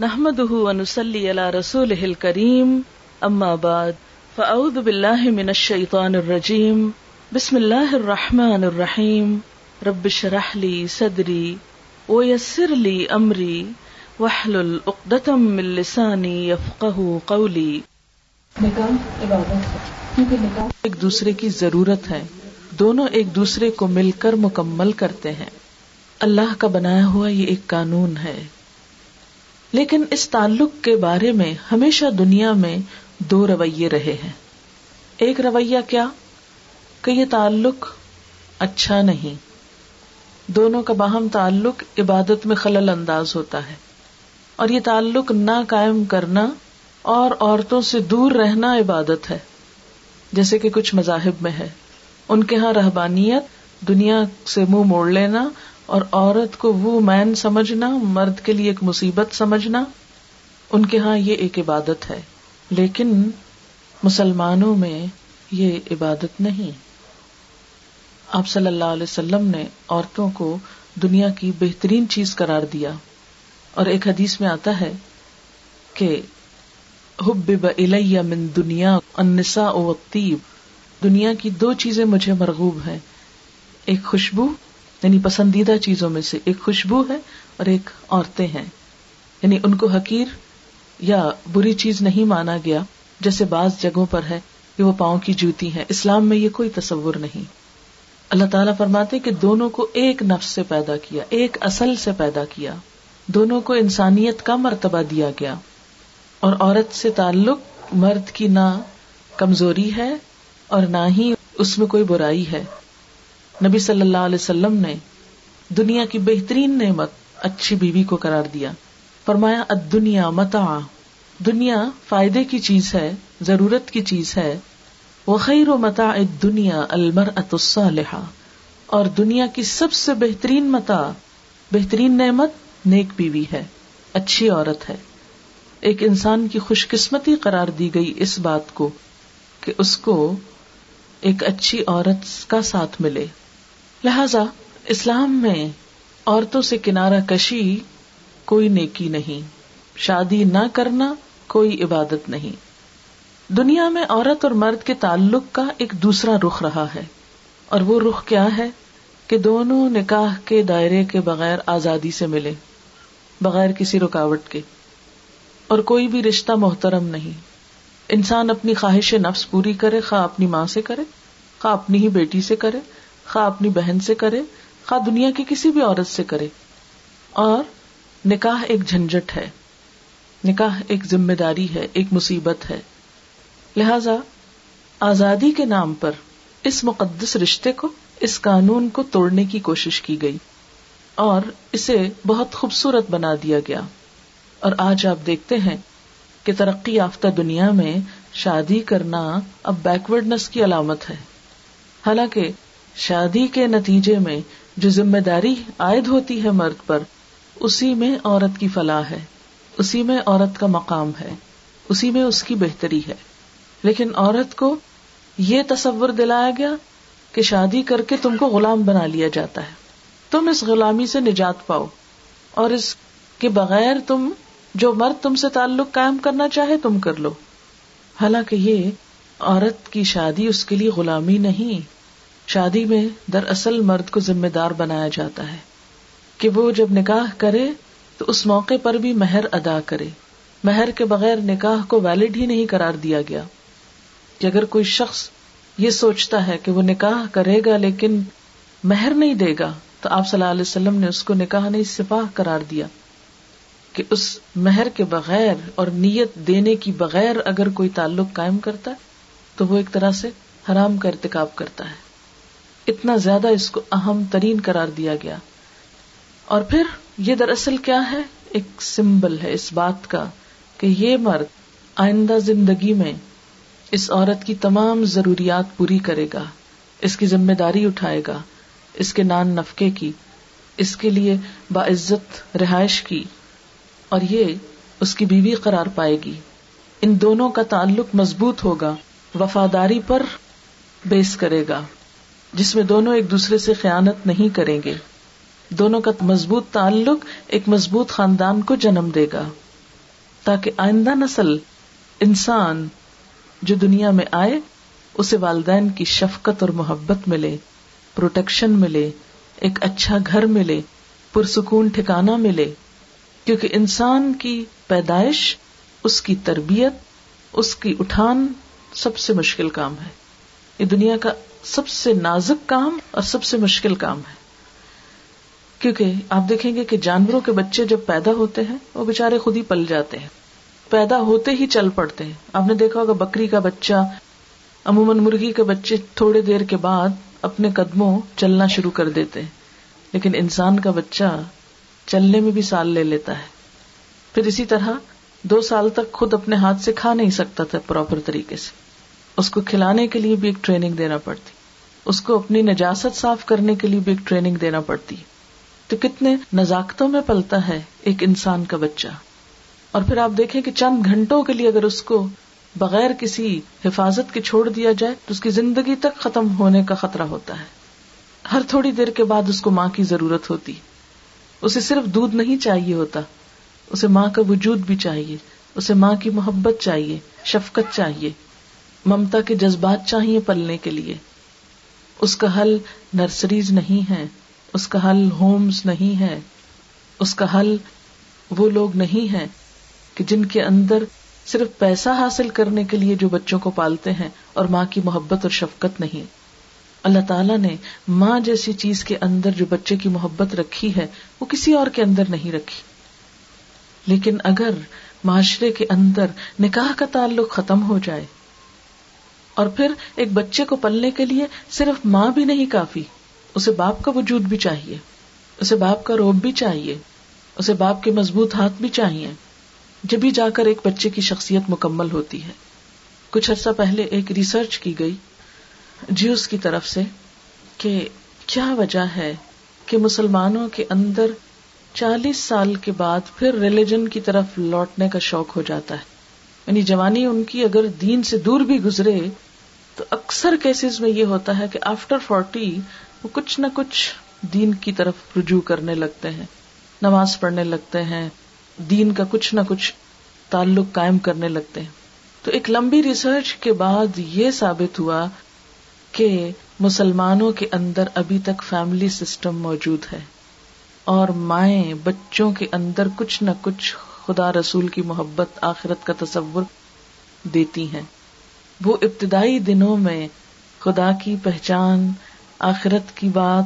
نحمده ونسلي على رسوله الكريم أما بعد فأعوذ بالله من الشيطان الرجيم بسم الله الرحمن الرحيم رب اشرح لي صدري ويسر لي أمري واحلل عقدة من لساني قولي. نکاح عبادت ہے کیونکہ نکاح ایک دوسرے کی ضرورت ہے دونوں ایک دوسرے کو مل کر مکمل کرتے ہیں۔ اللہ کا بنایا ہوا یہ ایک قانون ہے۔ لیکن اس تعلق کے بارے میں ہمیشہ دنیا میں دو رویے رہے ہیں۔ ایک رویہ کیا؟ کہ یہ تعلق اچھا نہیں۔ دونوں کا باہم تعلق عبادت میں خلل انداز ہوتا ہے۔ اور یہ تعلق نہ قائم کرنا اور عورتوں سے دور رہنا عبادت ہے۔ جیسے کہ کچھ مذاہب میں ہے۔ ان کے ہاں رہبانیت، دنیا سے منہ مو موڑ لینا اور عورت کو وہ مین سمجھنا، مرد کے لیے ایک مصیبت سمجھنا، ان کے ہاں یہ ایک عبادت ہے۔ لیکن مسلمانوں میں یہ عبادت نہیں۔ آپ صلی اللہ علیہ وسلم نے عورتوں کو دنیا کی بہترین چیز قرار دیا۔ اور ایک حدیث میں آتا ہے کہ حب من دنیا انسا و دنیا کی دو چیزیں مجھے مرغوب ہیں۔ ایک خوشبو یعنی پسندیدہ چیزوں میں سے ایک خوشبو ہے اور ایک عورتیں ہیں۔ یعنی ان کو حقیر یا بری چیز نہیں مانا گیا، جیسے بعض جگہوں پر ہے کہ وہ پاؤں کی جوتی ہے اسلام میں یہ کوئی تصور نہیں۔ اللہ تعالیٰ فرماتے کہ دونوں کو ایک نفس سے پیدا کیا، ایک اصل سے پیدا کیا۔ دونوں کو انسانیت کا مرتبہ دیا گیا۔ اور عورت سے تعلق مرد کی نہ کمزوری ہے اور نہ ہی اس میں کوئی برائی ہے۔ نبی صلی اللہ علیہ وسلم نے دنیا کی بہترین نعمت اچھی بیوی کو قرار دیا۔ فرمایا دنیا متا دنیا فائدے کی چیز ہے، ضرورت کی چیز ہے۔ وہ خیر و متا دنیا المر اتسا اور دنیا کی سب سے بہترین متا بہترین نعمت نیک بیوی ہے، اچھی عورت ہے۔ ایک انسان کی خوش قسمتی قرار دی گئی اس بات کو کہ اس کو ایک اچھی عورت کا ساتھ ملے۔ لہذا اسلام میں عورتوں سے کنارہ کشی کوئی نیکی نہیں، شادی نہ کرنا کوئی عبادت نہیں۔ دنیا میں عورت اور مرد کے تعلق کا ایک دوسرا رخ رہا ہے۔ اور وہ رخ کیا ہے؟ کہ دونوں نکاح کے دائرے کے بغیر آزادی سے ملے بغیر کسی رکاوٹ کے۔ اور کوئی بھی رشتہ محترم نہیں۔ انسان اپنی خواہش نفس پوری کرے، خواہ اپنی ماں سے کرے، خواہ اپنی ہی بیٹی سے کرے۔ خواہ اپنی بہن سے کرے، خواہ دنیا کی کسی بھی عورت سے کرے۔ اور نکاح ایک جھنجٹ ہے۔ نکاح ایک ذمہ داری ہے، ایک مصیبت ہے۔ لہذا آزادی کے نام پر اس مقدس رشتے کو، اس قانون کو توڑنے کی کوشش کی گئی۔ اور اسے بہت خوبصورت بنا دیا گیا۔ اور آج آپ دیکھتے ہیں کہ ترقی یافتہ دنیا میں شادی کرنا اب بیکورڈنس کی علامت ہے۔ حالانکہ شادی کے نتیجے میں جو ذمہ داری عائد ہوتی ہے مرد پر، اسی میں عورت کی فلاح ہے، اسی میں عورت کا مقام ہے، اسی میں اس کی بہتری ہے۔ لیکن عورت کو یہ تصور دلایا گیا کہ شادی کر کے تم کو غلام بنا لیا جاتا ہے۔ تم اس غلامی سے نجات پاؤ اور اس کے بغیر تم جو مرد تم سے تعلق قائم کرنا چاہے تم کر لو۔ حالانکہ یہ عورت کی شادی اس کے لیے غلامی نہیں شادی میں دراصل مرد کو ذمہ دار بنایا جاتا ہے کہ وہ جب نکاح کرے تو اس موقع پر بھی مہر ادا کرے۔ مہر کے بغیر نکاح کو ویلڈ ہی نہیں کرار دیا گیا۔ کہ اگر کوئی شخص یہ سوچتا ہے کہ وہ نکاح کرے گا لیکن مہر نہیں دے گا، تو آپ صلی اللہ علیہ وسلم نے اس کو نکاح نہیں، سپاہ کرار دیا۔ کہ اس مہر کے بغیر اور نیت دینے کی بغیر اگر کوئی تعلق قائم کرتا ہے تو وہ ایک طرح سے حرام کا ارتکاب کرتا ہے۔ اتنا زیادہ اس کو اہم ترین قرار دیا گیا۔ اور پھر یہ دراصل کیا ہے؟ ایک سمبل ہے اس بات کا کہ یہ مرد آئندہ زندگی میں اس عورت کی تمام ضروریات پوری کرے گا، اس کی ذمہ داری اٹھائے گا، اس کے نان نفقے کی، اس کے لیے باعزت رہائش کی، اور یہ اس کی بیوی قرار پائے گی۔ ان دونوں کا تعلق مضبوط ہوگا، وفاداری پر بیس کرے گا۔ جس میں دونوں ایک دوسرے سے خیانت نہیں کریں گے۔ دونوں کا مضبوط تعلق ایک مضبوط خاندان کو جنم دے گا۔ تاکہ آئندہ نسل انسان جو دنیا میں آئے، اسے والدین کی شفقت اور محبت ملے، پروٹیکشن ملے، ایک اچھا گھر ملے، پرسکون ٹھکانا ملے۔ کیونکہ انسان کی پیدائش، اس کی تربیت، اس کی اٹھان سب سے مشکل کام ہے۔ یہ دنیا کا سب سے نازک کام اور سب سے مشکل کام ہے۔ کیونکہ آپ دیکھیں گے کہ جانوروں کے بچے جب پیدا ہوتے ہیں، وہ بےچارے خود ہی پل جاتے ہیں۔ پیدا ہوتے ہی چل پڑتے ہیں۔ آپ نے دیکھا ہوگا بکری کا بچہ، عموماً مرغی کے بچے تھوڑے دیر کے بعد اپنے قدموں چلنا شروع کر دیتے ہیں۔ لیکن انسان کا بچہ چلنے میں بھی سال لے لیتا ہے۔ پھر اسی طرح دو سال تک خود اپنے ہاتھ سے کھا نہیں سکتا تھا پراپر طریقے سے۔ اس کو کھلانے کے لیے بھی ایک ٹریننگ دینا پڑتی۔ اس کو اپنی نجاست صاف کرنے کے لیے بھی ایک ٹریننگ دینا پڑتی۔ تو کتنے نزاکتوں میں پلتا ہے ایک انسان کا بچہ۔ اور پھر آپ دیکھیں کہ چند گھنٹوں کے لیے اگر اس کو بغیر کسی حفاظت کے چھوڑ دیا جائے، تو اس کی زندگی تک ختم ہونے کا خطرہ ہوتا ہے۔ ہر تھوڑی دیر کے بعد اس کو ماں کی ضرورت ہوتی۔ اسے صرف دودھ نہیں چاہیے ہوتا، اسے ماں کا وجود بھی چاہیے، اسے ماں کی محبت چاہیے، شفقت چاہیے۔ ممتا کے جذبات چاہیے پلنے کے لیے۔ اس کا حل نرسریز نہیں ہے، اس کا حل ہومز نہیں ہے، اس کا حل وہ لوگ نہیں ہے کہ جن کے اندر صرف پیسہ حاصل کرنے کے لیے جو بچوں کو پالتے ہیں اور ماں کی محبت اور شفقت نہیں۔ اللہ تعالیٰ نے ماں جیسی چیز کے اندر جو بچے کی محبت رکھی ہے، وہ کسی اور کے اندر نہیں رکھی۔ لیکن اگر معاشرے کے اندر نکاح کا تعلق ختم ہو جائے اور پھر ایک بچے کو پلنے کے لیے صرف ماں بھی نہیں کافی، اسے باپ کا وجود بھی چاہیے، اسے باپ کا روب بھی چاہیے، اسے باپ کے مضبوط ہاتھ بھی چاہیے۔ جبھی جا کر ایک بچے کی شخصیت مکمل ہوتی ہے۔ کچھ عرصہ پہلے ایک ریسرچ کی گئی جیوس کی طرف سے، کہ کیا وجہ ہے کہ مسلمانوں کے اندر چالیس سال کے بعد پھر ریلیجن کی طرف لوٹنے کا شوق ہو جاتا ہے۔ یعنی جوانی ان کی اگر دین سے دور بھی گزرے، تو اکثر کیسز میں یہ ہوتا ہے کہ آفٹر فورٹی وہ کچھ نہ کچھ دین کی طرف رجوع کرنے لگتے ہیں، نماز پڑھنے لگتے ہیں، دین کا کچھ نہ کچھ تعلق قائم کرنے لگتے ہیں۔ تو ایک لمبی ریسرچ کے بعد یہ ثابت ہوا کہ مسلمانوں کے اندر ابھی تک فیملی سسٹم موجود ہے اور مائیں بچوں کے اندر کچھ نہ کچھ خدا رسول کی محبت آخرت کا تصور دیتی ہیں۔ وہ ابتدائی دنوں میں خدا کی پہچان، آخرت کی بات،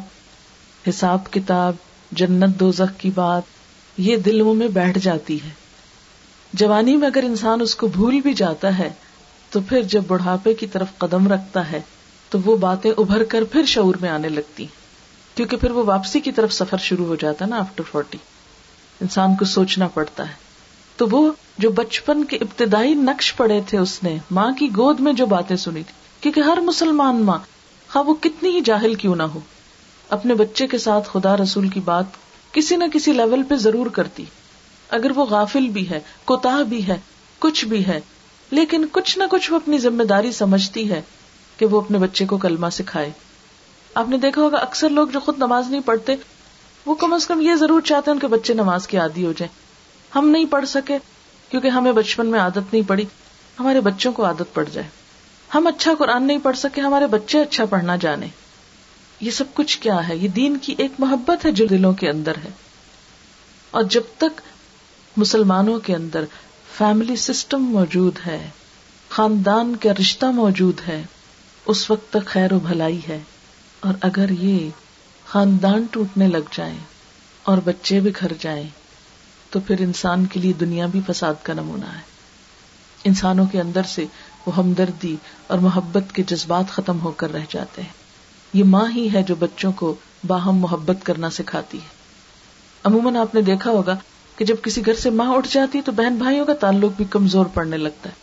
حساب کتاب، جنت دوزخ کی بات، یہ دلوں میں بیٹھ جاتی ہے۔ جوانی میں اگر انسان اس کو بھول بھی جاتا ہے، تو پھر جب بڑھاپے کی طرف قدم رکھتا ہے، تو وہ باتیں ابھر کر پھر شعور میں آنے لگتی ہیں۔ کیونکہ پھر وہ واپسی کی طرف سفر شروع ہو جاتا ہے نا آفٹر فورٹی انسان کو سوچنا پڑتا ہے۔ تو وہ جو بچپن کے ابتدائی نقش پڑے تھے اس نے، ماں کی گود میں جو باتیں سنی تھی۔ کیونکہ ہر مسلمان ماں، خواہ وہ کتنی ہی جاہل کیوں نہ ہو، اپنے بچے کے ساتھ خدا رسول کی بات کسی نہ کسی لیول پہ ضرور کرتی۔ اگر وہ غافل بھی ہے کوتا بھی ہے، کچھ بھی ہے، لیکن کچھ نہ کچھ وہ اپنی ذمہ داری سمجھتی ہے کہ وہ اپنے بچے کو کلمہ سکھائے۔ آپ نے دیکھا ہوگا، اکثر لوگ جو خود نماز نہیں پڑھتے، وہ کم از کم یہ ضرور چاہتے ہیں ان کے بچے نماز کی عادی ہو جائیں۔ ہم نہیں پڑھ سکے کیونکہ ہمیں بچپن میں عادت نہیں پڑی۔ ہمارے بچوں کو عادت پڑ جائے۔ ہم اچھا قرآن نہیں پڑھ سکے، ہمارے بچے اچھا پڑھنا جانے۔ یہ سب کچھ کیا ہے؟ یہ دین کی ایک محبت ہے جو دلوں کے اندر ہے۔ اور جب تک مسلمانوں کے اندر فیملی سسٹم موجود ہے، خاندان کا رشتہ موجود ہے، اس وقت تک خیر و بھلائی ہے۔ اور اگر یہ خاندان ٹوٹنے لگ جائیں اور بچے بھی گھر جائیں تو پھر انسان کے لیے دنیا بھی فساد کا نمونہ ہے۔ انسانوں کے اندر سے وہ ہمدردی اور محبت کے جذبات ختم ہو کر رہ جاتے ہیں۔ یہ ماں ہی ہے جو بچوں کو باہم محبت کرنا سکھاتی ہے۔ عموماً آپ نے دیکھا ہوگا کہ جب کسی گھر سے ماں اٹھ جاتی تو بہن بھائیوں کا تعلق بھی کمزور پڑنے لگتا ہے۔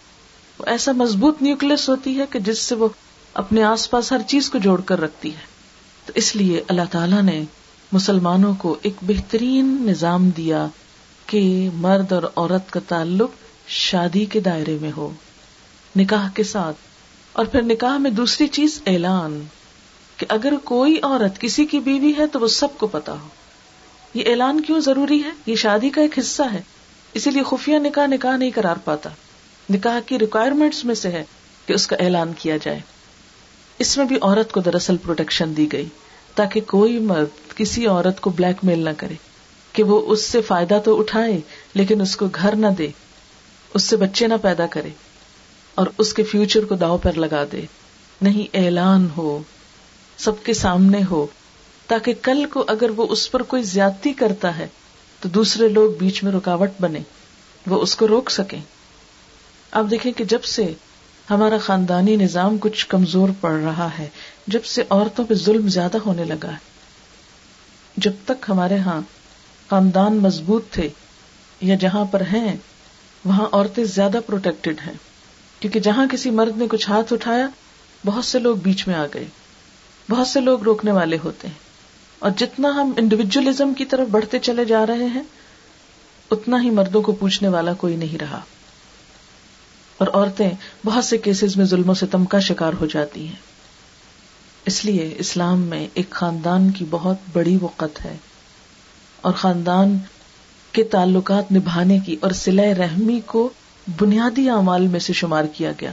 وہ ایسا مضبوط نیوکلس ہوتی ہے کہ جس سے وہ اپنے آس پاس ہر چیز کو جوڑ کر رکھتی ہے۔ تو اس لیے اللہ تعالی نے مسلمانوں کو ایک بہترین نظام دیا۔ کہ مرد اور عورت کا تعلق شادی کے دائرے میں ہو، نکاح کے ساتھ۔ اور پھر نکاح میں دوسری چیز اعلان کہ اگر کوئی عورت کسی کی بیوی ہے تو وہ سب کو پتا ہو۔ یہ اعلان کیوں ضروری ہے؟ یہ شادی کا ایک حصہ ہے، اسی لیے خفیہ نکاح نکاح نہیں کرار پاتا۔ نکاح کی ریکوائرمنٹس میں سے ہے کہ اس کا اعلان کیا جائے۔ اس میں بھی عورت کو دراصل پروٹیکشن دی گئی تاکہ کوئی مرد کسی عورت کو بلیک میل نہ کرے۔ کہ وہ اس سے فائدہ تو اٹھائے، لیکن اس کو گھر نہ دے، اس سے بچے نہ پیدا کرے، اور اس کے فیوچر کو داؤ پر لگا دے۔ نہیں اعلان ہو، سب کے سامنے ہو، تاکہ کل کو اگر وہ اس پر کوئی زیادتی کرتا ہے، تو دوسرے لوگ بیچ میں رکاوٹ بنے، وہ اس کو روک سکیں۔ اب دیکھیں کہ جب سے ہمارا خاندانی نظام کچھ کمزور پڑ رہا ہے، جب سے عورتوں پہ ظلم زیادہ ہونے لگا ہے، جب تک ہمارے ہاں خاندان مضبوط تھے یا جہاں پر ہیں، وہاں عورتیں زیادہ پروٹیکٹڈ ہیں۔ کیونکہ جہاں کسی مرد نے کچھ ہاتھ اٹھایا، بہت سے لوگ بیچ میں آ گئے۔ بہت سے لوگ روکنے والے ہوتے ہیں۔ اور جتنا ہم انڈیویجلزم کی طرف بڑھتے چلے جا رہے ہیں، اتنا ہی مردوں کو پوچھنے والا کوئی نہیں رہا۔ اور عورتیں بہت سے کیسز میں ظلم و ستم کا شکار ہو جاتی ہیں۔ اس لیے اسلام میں ایک خاندان کی بہت بڑی وقت ہے۔ اور خاندان کے تعلقات نبھانے کی اور سلح رحمی کو بنیادی اعمال میں سے شمار کیا گیا۔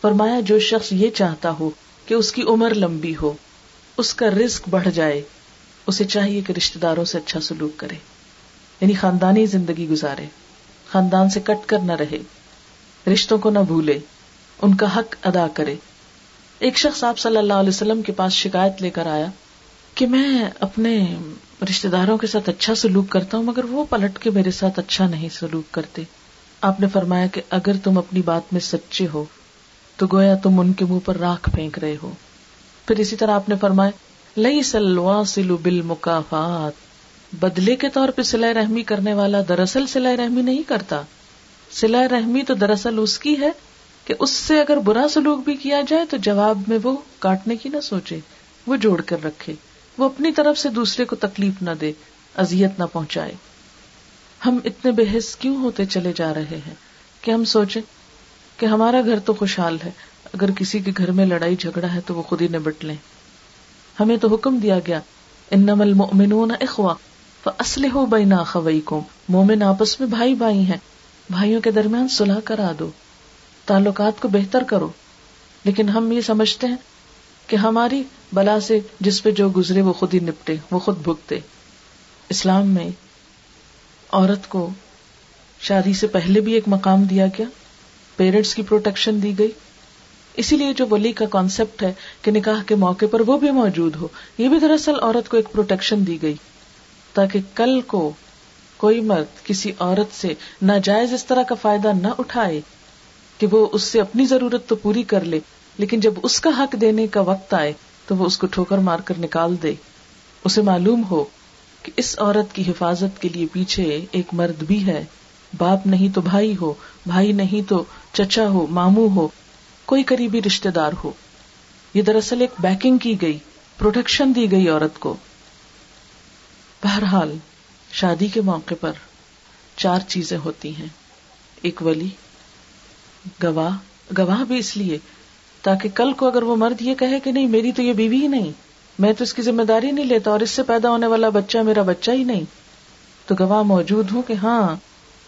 فرمایا، جو شخص یہ چاہتا ہو کہ اس کی عمر لمبی ہو، اس کا رسک بڑھ جائے، اسے چاہیے کہ رشتے داروں سے اچھا سلوک کرے یعنی خاندانی زندگی گزارے۔ خاندان سے کٹ کر نہ رہے، رشتوں کو نہ بھولے، ان کا حق ادا کرے۔ ایک شخص آپ صلی اللہ علیہ وسلم کے پاس شکایت لے کر آیا کہ میں اپنے رشتے داروں کے ساتھ اچھا سلوک کرتا ہوں، مگر وہ پلٹ کے میرے ساتھ اچھا نہیں سلوک کرتے۔ آپ نے فرمایا کہ اگر تم اپنی بات میں سچے ہو، تو گویا تم ان کے منہ پر راکھ پھینک رہے ہو۔ پھر اسی طرح آپ نے فرمایا لئی سلوا سلو بل مقافات بدلے کے طور پہ سلح رحمی کرنے والا دراصل سلح رحمی نہیں کرتا۔ سلح رحمی تو دراصل اس کی ہے کہ اس سے اگر برا سلوک بھی کیا جائے، تو جواب میں وہ کاٹنے کی نہ سوچے، وہ جوڑ کر رکھے۔ وہ اپنی طرف سے دوسرے کو تکلیف نہ دے ازیت نہ پہنچائے۔ ہم اتنے بحث کیوں ہوتے چلے جا رہے ہیں کہ ہم سوچیں کہ ہمارا گھر تو خوشحال ہے، اگر کسی کے گھر میں لڑائی جھگڑا ہے تو وہ خود ہی نبٹ لیں۔ ہمیں تو حکم دیا گیا ان نمل مومنون اخوا اسلح ہو بین اخویکم۔ مومن آپس میں بھائی بھائی ہیں، بھائیوں کے درمیان صلح کرا دو۔ تعلقات کو بہتر کرو۔ لیکن ہم یہ سمجھتے ہیں کہ ہماری بلا سے جس پہ جو گزرے وہ خود ہی نپٹے، وہ خود بھگتے۔ اسلام میں عورت کو شادی سے پہلے بھی ایک مقام دیا گیا، پیرنٹس کی پروٹیکشن دی گئی۔ اسی لیے جو ولی کا کانسیپٹ ہے کہ نکاح کے موقع پر وہ بھی موجود ہو، یہ بھی دراصل عورت کو ایک پروٹیکشن دی گئی۔ تاکہ کل کو کوئی مرد کسی عورت سے ناجائز اس طرح کا فائدہ نہ اٹھائے کہ وہ اس سے اپنی ضرورت تو پوری کر لے۔ لیکن جب اس کا حق دینے کا وقت آئے تو وہ اس کو ٹھوکر مار کر نکال دے۔ اسے معلوم ہو کہ اس عورت کی حفاظت کے لیے پیچھے ایک مرد بھی ہے۔ باپ نہیں تو بھائی ہو، بھائی نہیں تو چچا ہو مامو ہو، کوئی قریبی رشتے دار ہو۔ یہ دراصل ایک بیکنگ کی گئی پروٹیکشن دی گئی عورت کو۔ بہرحال، شادی کے موقع پر چار چیزیں ہوتی ہیں۔ ایک ولی، گواہ گواہ بھی اس لیے تاکہ کل کو اگر وہ مرد یہ کہے کہ نہیں، میری تو یہ بیوی ہی نہیں۔ میں تو اس کی ذمہ داری نہیں لیتا اور اس سے پیدا ہونے والا بچہ میرا بچہ ہی نہیں۔ تو گواہ موجود ہوں کہ ہاں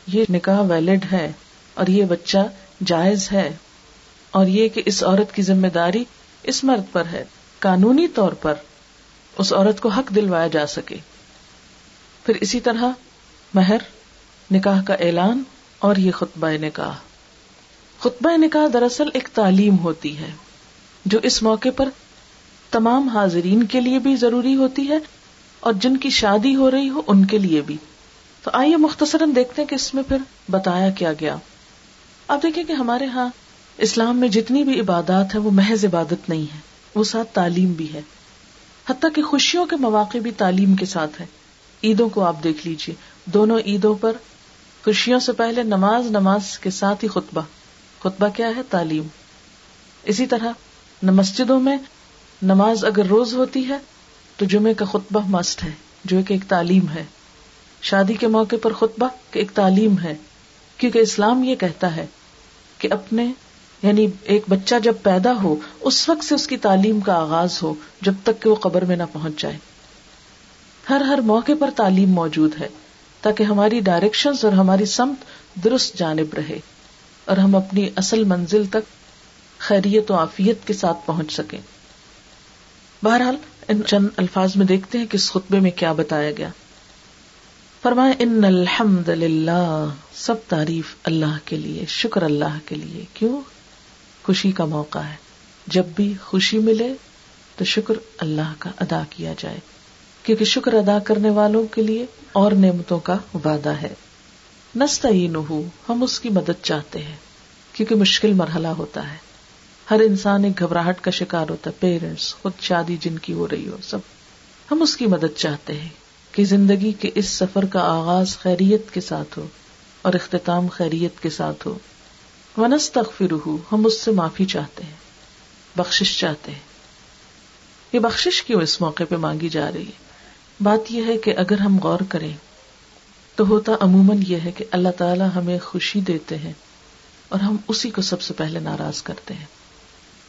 یہ نکاح ویلڈ ہے اور یہ بچہ جائز ہے۔ اور یہ کہ اس عورت کی ذمہ داری اس مرد پر ہے، قانونی طور پر اس عورت کو حق دلوایا جا سکے۔ پھر اسی طرح مہر، نکاح کا اعلان اور یہ خطبہ نکاح۔ خطبہ نکاح دراصل ایک تعلیم ہوتی ہے، جو اس موقع پر تمام حاضرین کے لیے بھی ضروری ہوتی ہے اور جن کی شادی ہو رہی ہو ان کے لیے بھی۔ تو آئیے مختصراً دیکھتے ہیں کہ اس میں پھر بتایا کیا گیا۔ اب دیکھیں کہ ہمارے ہاں اسلام میں جتنی بھی عبادات ہے وہ محض عبادت نہیں ہے، وہ ساتھ تعلیم بھی ہے۔ حتیٰ کہ خوشیوں کے مواقع بھی تعلیم کے ساتھ ہے عیدوں کو آپ دیکھ لیجیے دونوں عیدوں پر خوشیوں سے پہلے نماز نماز کے ساتھ ہی خطبہ۔ خطبہ کیا ہے؟ تعلیم۔ اسی طرح مسجدوں میں نماز اگر روز ہوتی ہے تو جمعے کا خطبہ مسٹ ہے، جو کہ ایک تعلیم ہے۔ شادی کے موقع پر خطبہ ایک تعلیم ہے، کیونکہ اسلام یہ کہتا ہے کہ اپنے یعنی ایک بچہ جب پیدا ہو، اس وقت سے اس کی تعلیم کا آغاز ہو، جب تک کہ وہ قبر میں نہ پہنچ جائے۔ ہر ہر موقع پر تعلیم موجود ہے، تاکہ ہماری ڈائریکشن اور ہماری سمت درست جانب رہے۔ اور ہم اپنی اصل منزل تک خیریت و عافیت کے ساتھ پہنچ سکیں۔ بہرحال، ان چند الفاظ میں دیکھتے ہیں کہ اس خطبے میں کیا بتایا گیا۔ فرمائے ان الحمد للہ سب تعریف اللہ کے لیے، شکر اللہ کے لیے۔ کیوں؟ خوشی کا موقع ہے۔ جب بھی خوشی ملے، تو شکر اللہ کا ادا کیا جائے۔ کیونکہ شکر ادا کرنے والوں کے لیے اور نعمتوں کا وعدہ ہے۔ نستا ہم اس کی مدد چاہتے ہیں، کیونکہ مشکل مرحلہ ہوتا ہے۔ ہر انسان ایک گھبراہٹ کا شکار ہوتا ہے، پیرنٹس، خود شادی جن کی ہو رہی ہو، سب۔ ہم اس کی مدد چاہتے ہیں کہ زندگی کے اس سفر کا آغاز خیریت کے ساتھ ہو اور اختتام خیریت کے ساتھ ہو۔ ونس تخر ہم اس سے معافی چاہتے ہیں بخش چاہتے ہیں۔ یہ بخش کیوں اس موقع پہ مانگی جا رہی ہے؟ بات یہ ہے کہ اگر ہم غور کریں تو ہوتا عموماً یہ ہے کہ اللہ تعالی ہمیں خوشی دیتے ہیں اور ہم اسی کو سب سے پہلے ناراض کرتے ہیں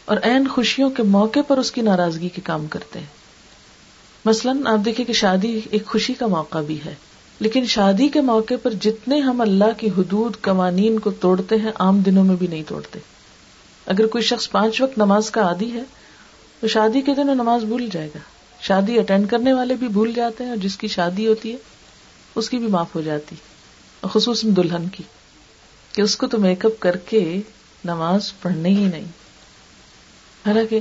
اور این خوشیوں کے موقع پر اس کی ناراضگی کے کام کرتے ہیں۔ مثلاً آپ دیکھیں کہ شادی ایک خوشی کا موقع بھی ہے، لیکن شادی کے موقع پر جتنے ہم اللہ کی حدود، قوانین کو توڑتے ہیں، عام دنوں میں بھی نہیں توڑتے۔ اگر کوئی شخص پانچ وقت نماز کا عادی ہے، تو شادی کے دن نماز بھول جائے گا۔ شادی اٹینڈ کرنے والے بھی بھول جاتے ہیں اور جس کی شادی ہوتی ہے اس کی بھی معاف ہو جاتی، خصوصاً دلہن کی، کہ اس کو تو میک اپ کر کے نماز پڑھنے ہی نہیں۔ حالانکہ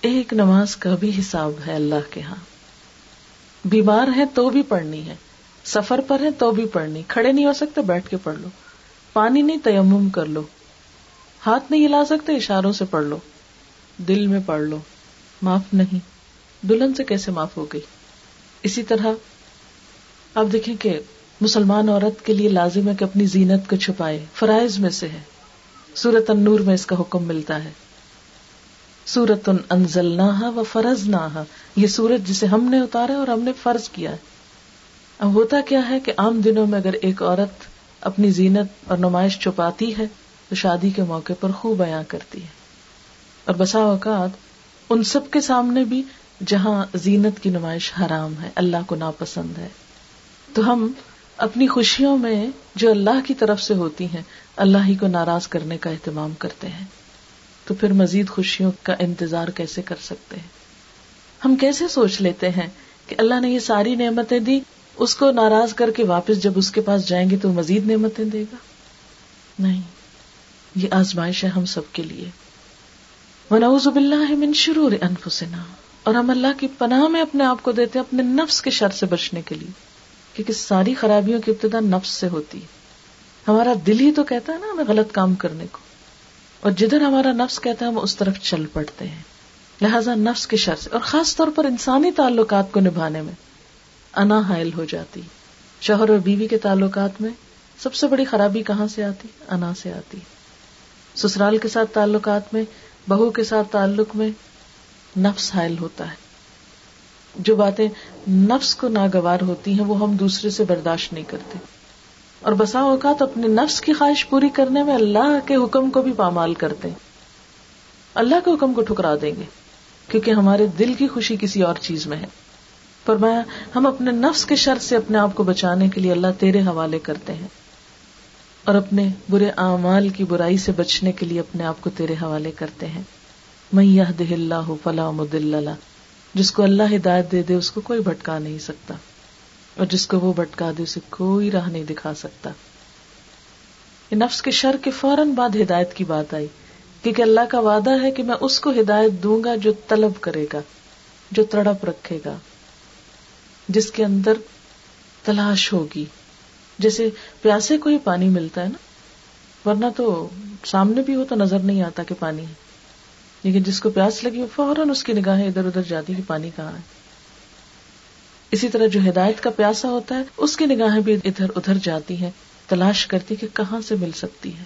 ایک نماز کا بھی حساب ہے اللہ کے ہاں۔ بیمار ہے تو بھی پڑھنی ہے، سفر پر ہے تو بھی پڑھنی، کھڑے نہیں ہو سکتے، بیٹھ کے پڑھ لو۔ پانی نہیں، تیمم کر لو۔ ہاتھ نہیں ہلا سکتے، اشاروں سے پڑھ لو۔ دل میں پڑھ لو۔ معاف نہیں۔ دلہن سے کیسے معاف ہو گئی؟ اسی طرح آپ دیکھیں کہ مسلمان عورت کے لیے لازم ہے کہ اپنی زینت کو چھپائے، فرائض میں سے ہے۔ سورت النور میں اس کا حکم ملتا ہے۔ سورت انزل نہ و فرض نہ یہ سورت جسے ہم نے اتارا اور ہم نے فرض کیا ہے۔ اب ہوتا کیا ہے کہ عام دنوں میں اگر ایک عورت اپنی زینت اور نمائش چھپاتی ہے، تو شادی کے موقع پر خوب بیاں کرتی ہے۔ اور بسا اوقات ان سب کے سامنے بھی جہاں زینت کی نمائش حرام ہے، اللہ کو ناپسند ہے۔ تو ہم اپنی خوشیوں میں جو اللہ کی طرف سے ہوتی ہیں، اللہ ہی کو ناراض کرنے کا اہتمام کرتے ہیں۔ تو پھر مزید خوشیوں کا انتظار کیسے کر سکتے ہیں؟ ہم کیسے سوچ لیتے ہیں کہ اللہ نے یہ ساری نعمتیں دی، اس کو ناراض کر کے واپس جب اس کے پاس جائیں گے تو مزید نعمتیں دے گا؟ نہیں، یہ آزمائش ہے ہم سب کے لیے۔ من شرور انفسنا، اور ہم اللہ کی پناہ میں اپنے آپ کو دیتے ہیں، اپنے نفس کے شر سے بچنے کے لیے۔ کیونکہ ساری خرابیوں کی ابتدا نفس سے ہوتی ہے۔ ہمارا دل ہی تو کہتا ہے نا ہمیں غلط کام کرنے کو۔ اور جدھر ہمارا نفس کہتا ہے ہم اس طرف چل پڑتے ہیں۔ لہذا نفس کے شر سے۔ اور خاص طور پر انسانی تعلقات کو نبھانے میں انا حائل ہو جاتی۔ شوہر اور بیوی کے تعلقات میں سب سے بڑی خرابی کہاں سے آتی؟ انا سے آتی۔ سسرال کے ساتھ تعلقات میں، بہو کے ساتھ تعلق میں نفس حائل ہوتا ہے۔ جو باتیں نفس کو ناگوار ہوتی ہیں وہ ہم دوسرے سے برداشت نہیں کرتے۔ اور بسا اوقات اپنے نفس کی خواہش پوری کرنے میں اللہ کے حکم کو بھی پامال کرتے ہیں۔ اللہ کے حکم کو ٹھکرا دیں گے، کیونکہ ہمارے دل کی خوشی کسی اور چیز میں ہے۔ فرمایا، ہم اپنے نفس کے شر سے اپنے آپ کو بچانے کے لیے اللہ تیرے حوالے کرتے ہیں۔ اور اپنے برے اعمال کی برائی سے بچنے کے لیے اپنے آپ کو تیرے حوالے کرتے ہیں۔ میں یہ دہ اللہ فلاح مد اللہ جس کو اللہ ہدایت دے دے، اس کو کوئی بھٹکا نہیں سکتا۔ اور جس کو وہ بھٹکا دے، اسے کوئی راہ نہیں دکھا سکتا۔ نفس کے شر کے فوراً بعد ہدایت کی بات آئی۔ کیونکہ اللہ کا وعدہ ہے کہ میں اس کو ہدایت دوں گا جو طلب کرے گا، جو تڑپ رکھے گا، جس کے اندر تلاش ہوگی۔ جیسے پیاسے کو ہی پانی ملتا ہے نا، ورنہ تو سامنے بھی ہو تو نظر نہیں آتا کہ پانی ہے۔ لیکن جس کو پیاس لگی فوراً اس کی نگاہیں ادھر ادھر جاتی کہ پانی کہاں ہے۔ اسی طرح جو ہدایت کا پیاسا ہوتا ہے، اس کی نگاہیں بھی ادھر ادھر جاتی ہیں، تلاش کرتی کہ کہاں سے مل سکتی ہے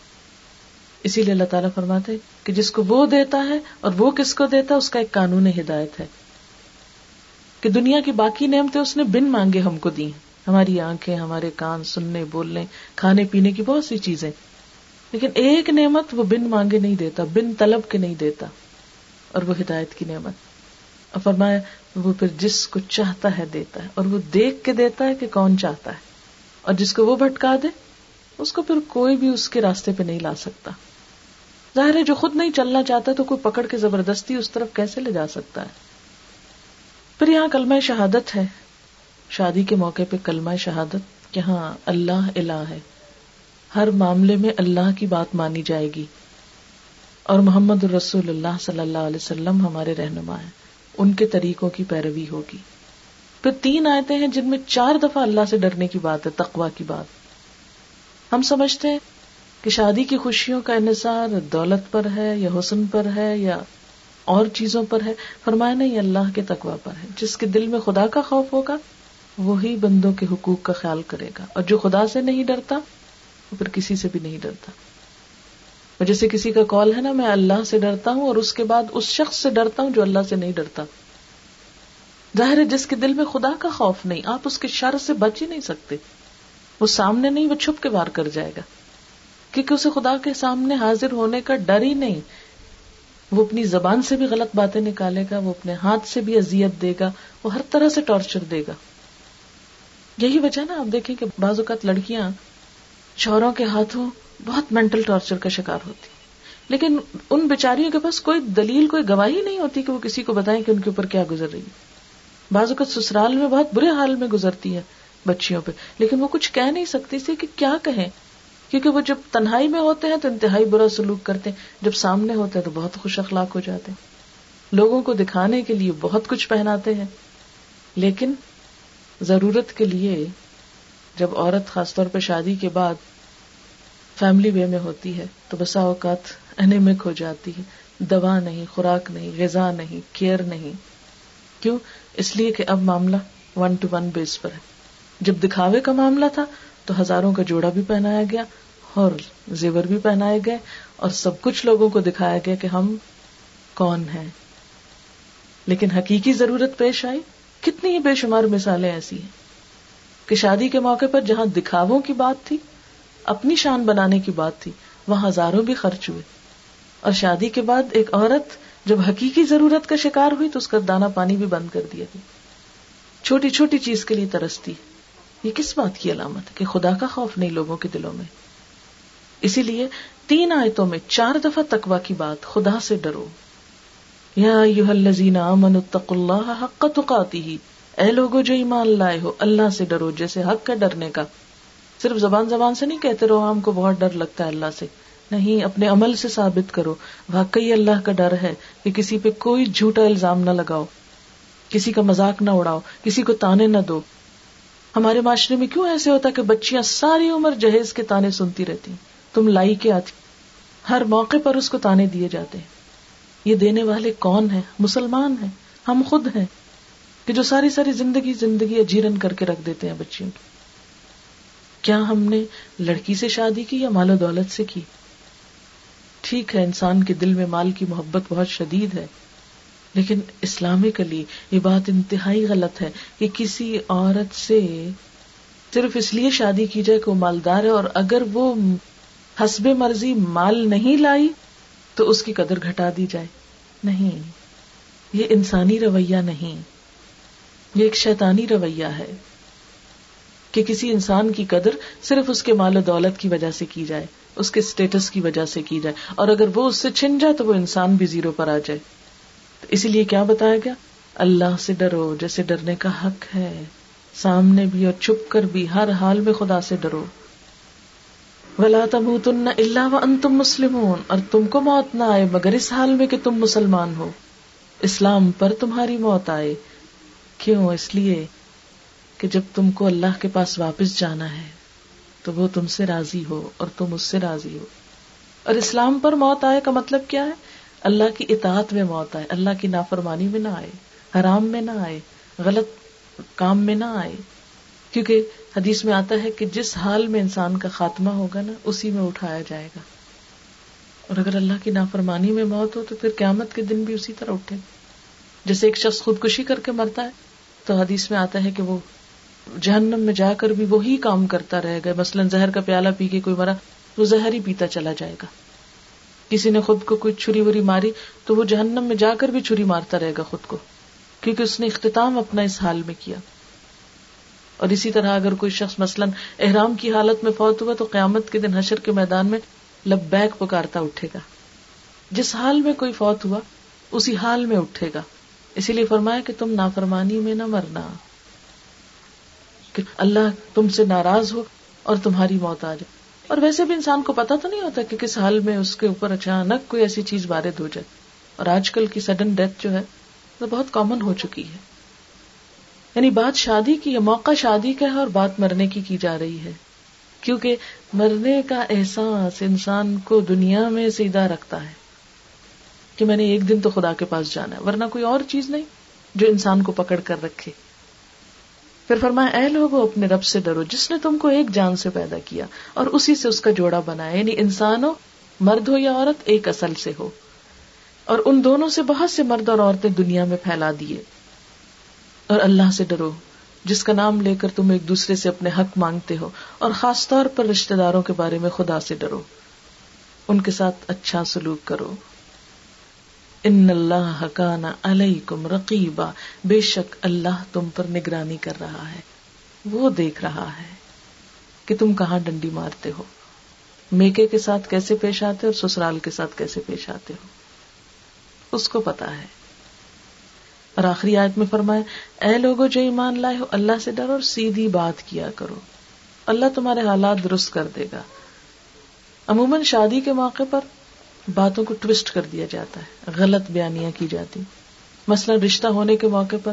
اسی لیے اللہ تعالیٰ فرماتے کہ جس کو وہ دیتا ہے اور وہ کس کو دیتا ہے، اس کا ایک قانون ہدایت ہے۔ کہ دنیا کی باقی نعمتیں اس نے بن مانگے ہم کو دی ہماری آنکھیں، ہمارے کان، سننے، بولنے، کھانے پینے کی بہت سی چیزیں۔ لیکن ایک نعمت وہ بن مانگے نہیں دیتا، بن طلب کے نہیں دیتا۔ اور وہ ہدایت کی نعمت۔ اور فرمایا، وہ پھر جس کو چاہتا ہے دیتا ہے، اور وہ دیکھ کے دیتا ہے کہ کون چاہتا ہے۔ اور جس کو وہ بھٹکا دے، اس کو پھر کوئی بھی اس کے راستے پہ نہیں لا سکتا۔ ظاہر ہے، جو خود نہیں چلنا چاہتا، تو کوئی پکڑ کے زبردستی اس طرف کیسے لے جا سکتا ہے؟ پھر یہاں کلمہ شہادت ہے۔ شادی کے موقع پہ کلمہ شہادت یہاں اللہ الہ ہے۔ ہر معاملے میں اللہ کی بات مانی جائے گی۔ اور محمد الرسول اللہ صلی اللہ علیہ وسلم ہمارے رہنما ہیں۔ ان کے طریقوں کی پیروی ہوگی۔ پھر تین آیتیں ہیں جن میں چار دفعہ اللہ سے ڈرنے کی بات ہے تقوا کی بات۔ ہم سمجھتے ہیں کہ شادی کی خوشیوں کا انحصار دولت پر ہے یا حسن پر ہے یا اور چیزوں پر ہے۔ فرمایا نہیں اللہ کے تقوا پر ہے۔ جس کے دل میں خدا کا خوف ہوگا، وہی بندوں کے حقوق کا خیال کرے گا۔ اور جو خدا سے نہیں ڈرتا، وہ پھر کسی سے بھی نہیں ڈرتا۔ جیسے کسی کا کال ہے نا، میں اللہ سے ڈرتا ہوں اور اس کے بعد اس شخص سے ڈرتا ہوں جو اللہ سے نہیں ڈرتا۔ ظاہر ہے، جس کے دل میں خدا کا خوف نہیں، آپ اس کے شر سے بچ ہی نہیں سکتے۔ وہ سامنے نہیں، وہ چھپ کے بار کر جائے گا۔ کیونکہ اسے خدا کے سامنے حاضر ہونے کا ڈر ہی نہیں۔ وہ اپنی زبان سے بھی غلط باتیں نکالے گا، وہ اپنے ہاتھ سے بھی اذیت دے گا، وہ ہر طرح سے ٹارچر دے گا۔ یہی وجہ نا، آپ دیکھیں کہ بعض اوقات لڑکیاں شوہروں کے ہاتھوں بہت مینٹل ٹارچر کا شکار ہوتی۔ لیکن ان بیچاریوں کے پاس کوئی دلیل، کوئی گواہی نہیں ہوتی کہ وہ کسی کو بتائیں کہ ان کے اوپر کیا گزر رہی ہے۔ بعض اوقات سسرال میں بہت برے حال میں گزرتی ہے بچیوں پہ، لیکن وہ کچھ کہہ نہیں سکتی سے کہ کیا کہیں۔ کیونکہ وہ جب تنہائی میں ہوتے ہیں تو انتہائی برا سلوک کرتے ہیں۔ جب سامنے ہوتے ہیں تو بہت خوش اخلاق ہو جاتے ہیں۔ لوگوں کو دکھانے کے لیے بہت کچھ پہناتے ہیں۔ لیکن ضرورت کے لیے جب عورت خاص طور پہ شادی کے بعد فیملی وے میں ہوتی ہے تو بسا اوقات انیمک ہو جاتی ہے۔ دوا نہیں، خوراک نہیں، غذا نہیں، کیئر نہیں۔ کیوں؟ اس لیے کہ اب معاملہ ون ٹو ون بیس پر ہے۔ جب دکھاوے کا معاملہ تھا تو ہزاروں کا جوڑا بھی پہنایا گیا، اور زیور بھی پہنائے گئے، اور سب کچھ لوگوں کو دکھایا گیا کہ ہم کون ہیں۔ لیکن حقیقی ضرورت پیش آئی۔ کتنی ہی بے شمار مثالیں ایسی ہیں کہ شادی کے موقع پر جہاں دکھاووں کی بات تھی اپنی شان بنانے کی بات تھی، وہاں ہزاروں بھی خرچ ہوئے۔ اور شادی کے بعد ایک عورت جب حقیقی ضرورت کا شکار ہوئی تو اس کا دانا پانی بھی بند کر دیا گیا۔ چھوٹی چھوٹی چیز کے لیے ترستی یہ کس بات کی علامت ہے کہ خدا کا خوف نہیں لوگوں کے دلوں میں؟ اسی لیے تین آیتوں میں چار دفعہ تکوا کی بات خدا سے ڈرو۔ یا امن اللہ حق تقاتی ہی اے لوگو جو ایمان لائے ہو، اللہ سے ڈرو، جیسے حق کا ڈرنے کا۔ صرف زبان زبان سے نہیں کہتے رہو، ہم کو بہت ڈر لگتا ہے اللہ سے۔ نہیں، اپنے عمل سے ثابت کرو۔ واقعی اللہ کا ڈر ہے کہ کسی پہ کوئی جھوٹا الزام نہ لگاؤ، کسی کا مزاق نہ اڑاؤ، کسی کو تانے نہ دو۔ ہمارے معاشرے میں کیوں ایسے ہوتا کہ بچیاں ساری عمر جہیز کے تانے سنتی رہتی؟ تم لائی کے آتی ہر موقع پر اس کو تانے دیے جاتے ہیں۔ یہ دینے والے کون ہیں؟ مسلمان ہیں۔ ہم خود ہیں۔ کہ جو ساری ساری زندگی زندگی اجیرن کر کے رکھ دیتے ہیں بچیوں کی۔ کیا ہم نے لڑکی سے شادی کی یا مال و دولت سے کی؟ ٹھیک ہے، انسان کے دل میں مال کی محبت بہت شدید ہے، لیکن اسلامکلی یہ بات انتہائی غلط ہے کہ کسی عورت سے صرف اس لیے شادی کی جائے کہ وہ مالدار ہے اور اگر وہ حسب مرضی مال نہیں لائی تو اس کی قدر گھٹا دی جائے۔ نہیں، یہ انسانی رویہ نہیں، یہ ایک شیطانی رویہ ہے۔ کہ کسی انسان کی قدر صرف اس کے مال و دولت کی وجہ سے کی جائے، اس کے اسٹیٹس کی وجہ سے کی جائے، اور اگر وہ اس سے چھن جائے تو وہ انسان بھی زیرو پر آ جائے۔ اسی لیے کیا بتایا گیا؟ اللہ سے ڈرو، جیسے ڈرنے کا حق ہے۔ سامنے بھی اور چھپ کر بھی، ہر حال میں خدا سے ڈرو۔ ولا تم اللہ و ان تم مسلم اور تم کو موت نہ آئے، مگر اس حال میں کہ تم مسلمان ہو۔ اسلام پر تمہاری موت آئے۔ کیوں؟ اس لیے کہ جب تم کو اللہ کے پاس واپس جانا ہے، تو وہ تم سے راضی ہو اور تم اس سے راضی ہو۔ اور اسلام پر موت آئے کا مطلب کیا ہے؟ اللہ کی اطاعت میں موت آئے، اللہ کی نافرمانی میں نہ آئے، حرام میں نہ آئے، غلط کام میں نہ آئے۔ کیونکہ حدیث میں آتا ہے کہ جس حال میں انسان کا خاتمہ ہوگا نا، اسی میں اٹھایا جائے گا۔ اور اگر اللہ کی نافرمانی میں موت ہو، تو پھر قیامت کے دن بھی اسی طرح اٹھے۔ جیسے ایک شخص خودکشی کر کے مرتا ہے، تو حدیث میں آتا ہے کہ وہ جہنم میں جا کر بھی وہی کام کرتا رہے گا مثلاً زہر کا پیالہ پی کے کوئی مرا وہ زہر ہی پیتا چلا جائے گا۔ کسی نے خود کو کوئی چھری وری ماری تو وہ جہنم میں جا کر بھی چھری مارتا رہے گا خود کو، کیونکہ اس نے اختتام اپنا اس حال میں کیا۔ اور اسی طرح اگر کوئی شخص مثلاً احرام کی حالت میں فوت ہوا تو قیامت کے دن حشر کے میدان میں لب بیک پکارتا اٹھے گا۔ جس حال میں کوئی فوت ہوا، اسی حال میں اٹھے گا۔ اسی لیے فرمایا کہ تم نافرمانی میں نہ مرنا۔ کہ اللہ تم سے ناراض ہو اور تمہاری موت آ جائے۔ اور ویسے بھی انسان کو پتا تو نہیں ہوتا کہ کس حال میں اس کے اوپر اچانک کوئی ایسی چیز وارد ہو جائے۔ اور آج کل کی سڈن ڈیتھ جو ہے، وہ بہت کامن ہو چکی ہے۔ یعنی بات شادی کی موقع شادی کا ہے اور بات مرنے کی کی جا رہی ہے۔ کیونکہ مرنے کا احساس انسان کو دنیا میں سیدھا رکھتا ہے کہ میں نے ایک دن تو خدا کے پاس جانا ہے، ورنہ کوئی اور چیز نہیں جو انسان کو پکڑ کر رکھے۔ پھر فرمایا، اے لوگ اپنے رب سے ڈرو۔ جس نے تم کو ایک جان سے پیدا کیا اور اسی سے اس کا جوڑا بنایا یعنی انسان ہو مرد ہو یا عورت، ایک اصل سے ہو۔ اور ان دونوں سے بہت سے مرد اور عورتیں دنیا میں پھیلا دیے۔ اور اللہ سے ڈرو، جس کا نام لے کر تم ایک دوسرے سے اپنے حق مانگتے ہو۔ اور خاص طور پر رشتے داروں کے بارے میں خدا سے ڈرو۔ ان کے ساتھ اچھا سلوک کرو۔ ان اللہ حکان علیکم رقیبا، بے شک اللہ تم پر نگرانی کر رہا ہے۔ وہ دیکھ رہا ہے کہ تم کہاں ڈنڈی مارتے ہو۔ میکے کے ساتھ کیسے پیش آتے اور سسرال کے ساتھ کیسے پیش آتے ہو۔ اس کو پتا ہے۔ اور آخری آیت میں فرمائے اے لوگوں جو ایمان لائے ہو، اللہ سے ڈر اور سیدھی بات کیا کرو۔ اللہ تمہارے حالات درست کر دے گا۔ عموماً شادی کے موقع پر باتوں کو ٹوسٹ کر دیا جاتا ہے، غلط بیانیاں کی جاتی۔ مثلا رشتہ ہونے کے موقع پر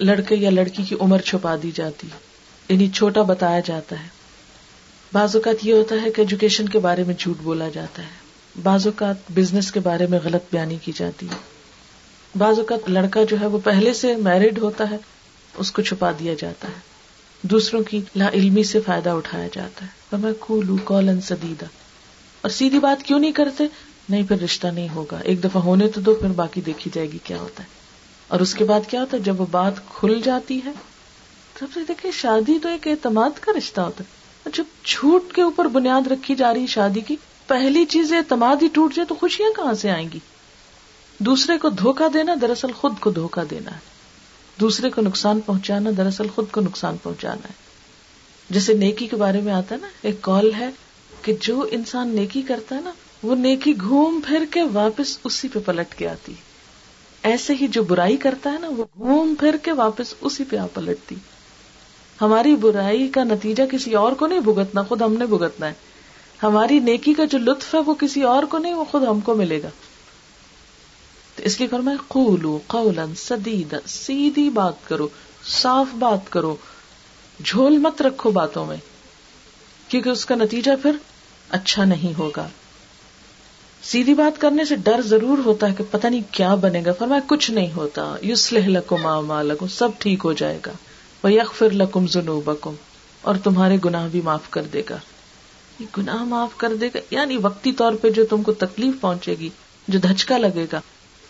لڑکے یا لڑکی کی عمر چھپا دی جاتی یعنی چھوٹا بتایا جاتا ہے۔ بعض اوقات یہ ہوتا ہے کہ ایجوکیشن کے بارے میں جھوٹ بولا جاتا ہے۔ بعض اوقات بزنس کے بارے میں غلط بیانی کی جاتی۔ ہے بعض اوقات لڑکا جو ہے وہ پہلے سے میرڈ ہوتا ہے، اس کو چھپا دیا جاتا ہے۔ دوسروں کی لا علمی سے فائدہ اٹھایا جاتا ہے۔ میں کولو کولن سدیدہ اور سیدھی بات کیوں نہیں کرتے؟ نہیں، پھر رشتہ نہیں ہوگا۔ ایک دفعہ ہونے تو دو، پھر باقی دیکھی جائے گی کیا ہوتا ہے۔ اور اس کے بعد کیا ہوتا ہے؟ جب وہ بات کھل جاتی ہے، سب سے دیکھیں، شادی تو ایک اعتماد کا رشتہ ہوتا ہے۔ جب جھوٹ کے اوپر بنیاد رکھی جا رہی شادی کی، پہلی چیز اعتماد ہی ٹوٹ جائے تو خوشیاں کہاں سے آئیں گی؟ دوسرے کو دھوکا دینا دراصل خود کو دھوکا دینا ہے۔ دوسرے کو نقصان پہنچانا دراصل خود کو نقصان پہنچانا ہے۔ جیسے نیکی کے بارے میں آتا ہے نا، ایک کال ہے کہ جو انسان نیکی کرتا ہے نا، وہ نیکی گھوم پھر کے واپس اسی پہ پلٹ کے آتی۔ ایسے ہی جو برائی کرتا ہے نا، وہ گھوم پھر کے واپس اسی پہ آ پلٹتی۔ ہماری برائی کا نتیجہ کسی اور کو نہیں بھگتنا، خود ہم نے بھگتنا ہے۔ ہماری نیکی کا جو لطف ہے، وہ کسی اور کو نہیں، وہ خود ہم کو ملے گا۔ تو اس لیے فرمائے قولو قولا سدیدا، سیدھی بات کرو، صاف بات کرو۔ جھول مت رکھو باتوں میں، کیونکہ اس کا نتیجہ پھر اچھا نہیں ہوگا۔ سیدھی بات کرنے سے ڈر ضرور ہوتا ہے کہ پتہ نہیں کیا بنے گا۔ فرمایا، کچھ نہیں ہوتا۔ یوسلح لکم اعمالکم، سب ٹھیک ہو جائے گا۔ وہ یغفر لکم ذنوبکم، اور تمہارے گناہ بھی معاف کر دے گا۔ یہ گناہ معاف کر دے گا یعنی وقتی طور پہ جو تم کو تکلیف پہنچے گی، جو دھچکا لگے گا،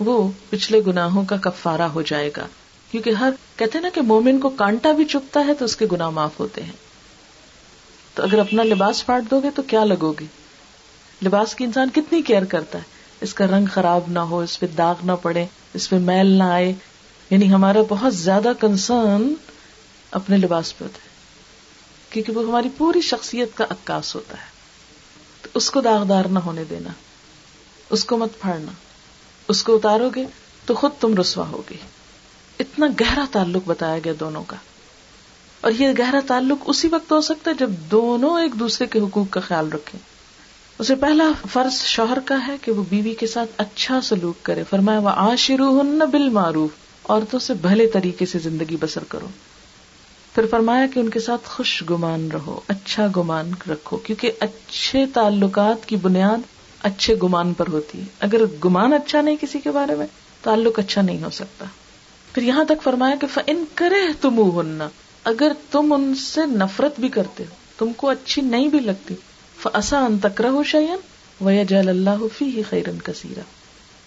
وہ پچھلے گناہوں کا کفارہ ہو جائے گا۔ کیونکہ ہر، کہتے نا کہ مومن کو کانٹا بھی چپتا ہے تو اس کے گناہ معاف ہوتے ہیں۔ تو اگر اپنا لباس پھاٹ دو گے تو کیا لگو گے لباس کی انسان کتنی کیئر کرتا ہے؟ اس کا رنگ خراب نہ ہو، اس پہ داغ نہ پڑے، اس پہ میل نہ آئے۔ یعنی ہمارا بہت زیادہ کنسرن اپنے لباس پہ ہوتا ہے۔ کیونکہ وہ ہماری پوری شخصیت کا عکاس ہوتا ہے۔ تو اس کو داغدار نہ ہونے دینا، اس کو مت پھاڑنا۔ اس کو اتارو گے تو خود تم رسوا ہوگی۔ اتنا گہرا تعلق بتایا گیا دونوں کا۔ اور یہ گہرا تعلق اسی وقت ہو سکتا ہے جب دونوں ایک دوسرے کے حقوق کا خیال رکھیں۔ اسے پہلا فرض شوہر کا ہے کہ وہ بیوی کے ساتھ اچھا سلوک کرے۔ فرمایا وہ آشرو ہن بال معروف عورتوں سے بھلے طریقے سے زندگی بسر کرو۔ پھر فرمایا کہ ان کے ساتھ خوش گمان رہو اچھا گمان رکھو، کیونکہ اچھے تعلقات کی بنیاد اچھے گمان پر ہوتی ہے۔ اگر گمان اچھا نہیں کسی کے بارے میں، تعلق اچھا نہیں ہو سکتا۔ پھر یہاں تک فرمایا کہ فن کرے تم ہننا اگر تم ان سے نفرت بھی کرتے ہو، تم کو اچھی نہیں بھی لگتی فسا ان تک رہو شعین ویا جل اللہ فی ہی خیرن کثیرہ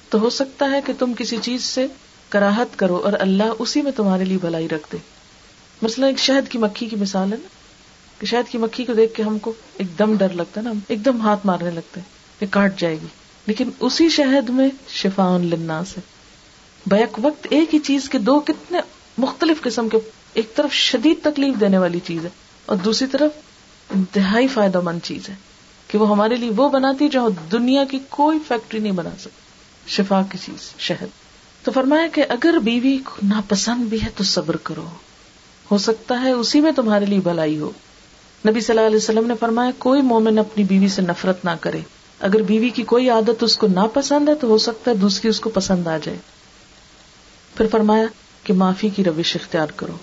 تو ہو سکتا ہے کہ تم کسی چیز سے کراہت کرو اور اللہ اسی میں تمہارے لیے بھلائی رکھ دے مثلا ایک شہد کی مکھی کی مثال ہے نا؟ کہ شہد کی مکھی کو دیکھ کے ہم کو ایک دم ڈر لگتا ہے نا، ہم ایک دم ہاتھ مارنے لگتے ہیں کہ کاٹ جائے گی۔ لیکن اسی شہد میں شفا للناس ہے۔ بیک وقت ایک ہی چیز کے دو کتنے مختلف قسم کے ایک طرف شدید تکلیف دینے والی چیز ہے اور دوسری طرف انتہائی فائدہ مند چیز ہے کہ وہ ہمارے لیے وہ بناتی ہے جہاں دنیا کی کوئی فیکٹری نہیں بنا سکتی، شفا کی چیز، شہد۔ تو فرمایا کہ اگر بیوی ناپسند بھی ہے تو صبر کرو۔ ہو سکتا ہے اسی میں تمہارے لیے بھلائی ہو۔ نبی صلی اللہ علیہ وسلم نے فرمایا، کوئی مومن اپنی بیوی سے نفرت نہ کرے۔ اگر بیوی کی کوئی عادت اس کو ناپسند ہے تو ہو سکتا ہے دوسری اس کو پسند آ جائے۔ پھر فرمایا کہ معافی کی روش اختیار کرو۔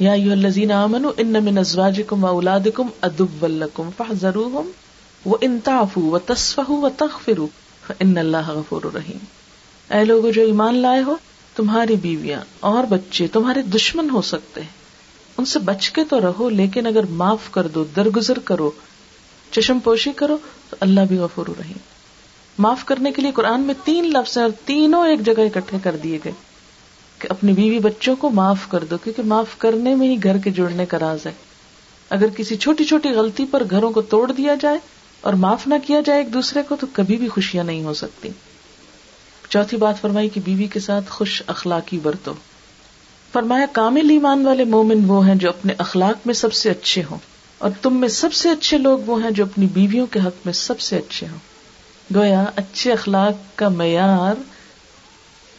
یا یو الزین امن ان من ازواجکم و اولادکم ادب لکم فاحذروہم و ان تعفوا و تصفحوا و تغفروا فان اللہ غفور رحیم۔ اے لوگو جو ایمان لائے ہو، تمہاری بیویاں اور بچے تمہارے دشمن ہو سکتے ہیں۔ ان سے بچ کے تو رہو، لیکن اگر معاف کر دو، درگزر کرو، چشم پوشی کرو، تو اللہ بھی غفور رحیم۔ معاف کرنے کے لیے قرآن میں تین لفظ ہیں اور تینوں ایک جگہ اکٹھے کر دیے گئے۔ کہ اپنی بیوی بچوں کو معاف کر دو، کیونکہ معاف کرنے میں ہی گھر کے جڑنے کا راز ہے۔ اگر کسی چھوٹی چھوٹی غلطی پر گھروں کو توڑ دیا جائے اور معاف نہ کیا جائے ایک دوسرے کو، تو کبھی بھی خوشیاں نہیں ہو سکتی۔ چوتھی بات فرمائی کہ بیوی کے ساتھ خوش اخلاقی برتو فرمایا، کامل ایمان والے مومن وہ ہیں جو اپنے اخلاق میں سب سے اچھے ہوں اور تم میں سب سے اچھے لوگ وہ ہیں جو اپنی بیویوں کے حق میں سب سے اچھے ہوں۔ گویا، اچھے اخلاق کا معیار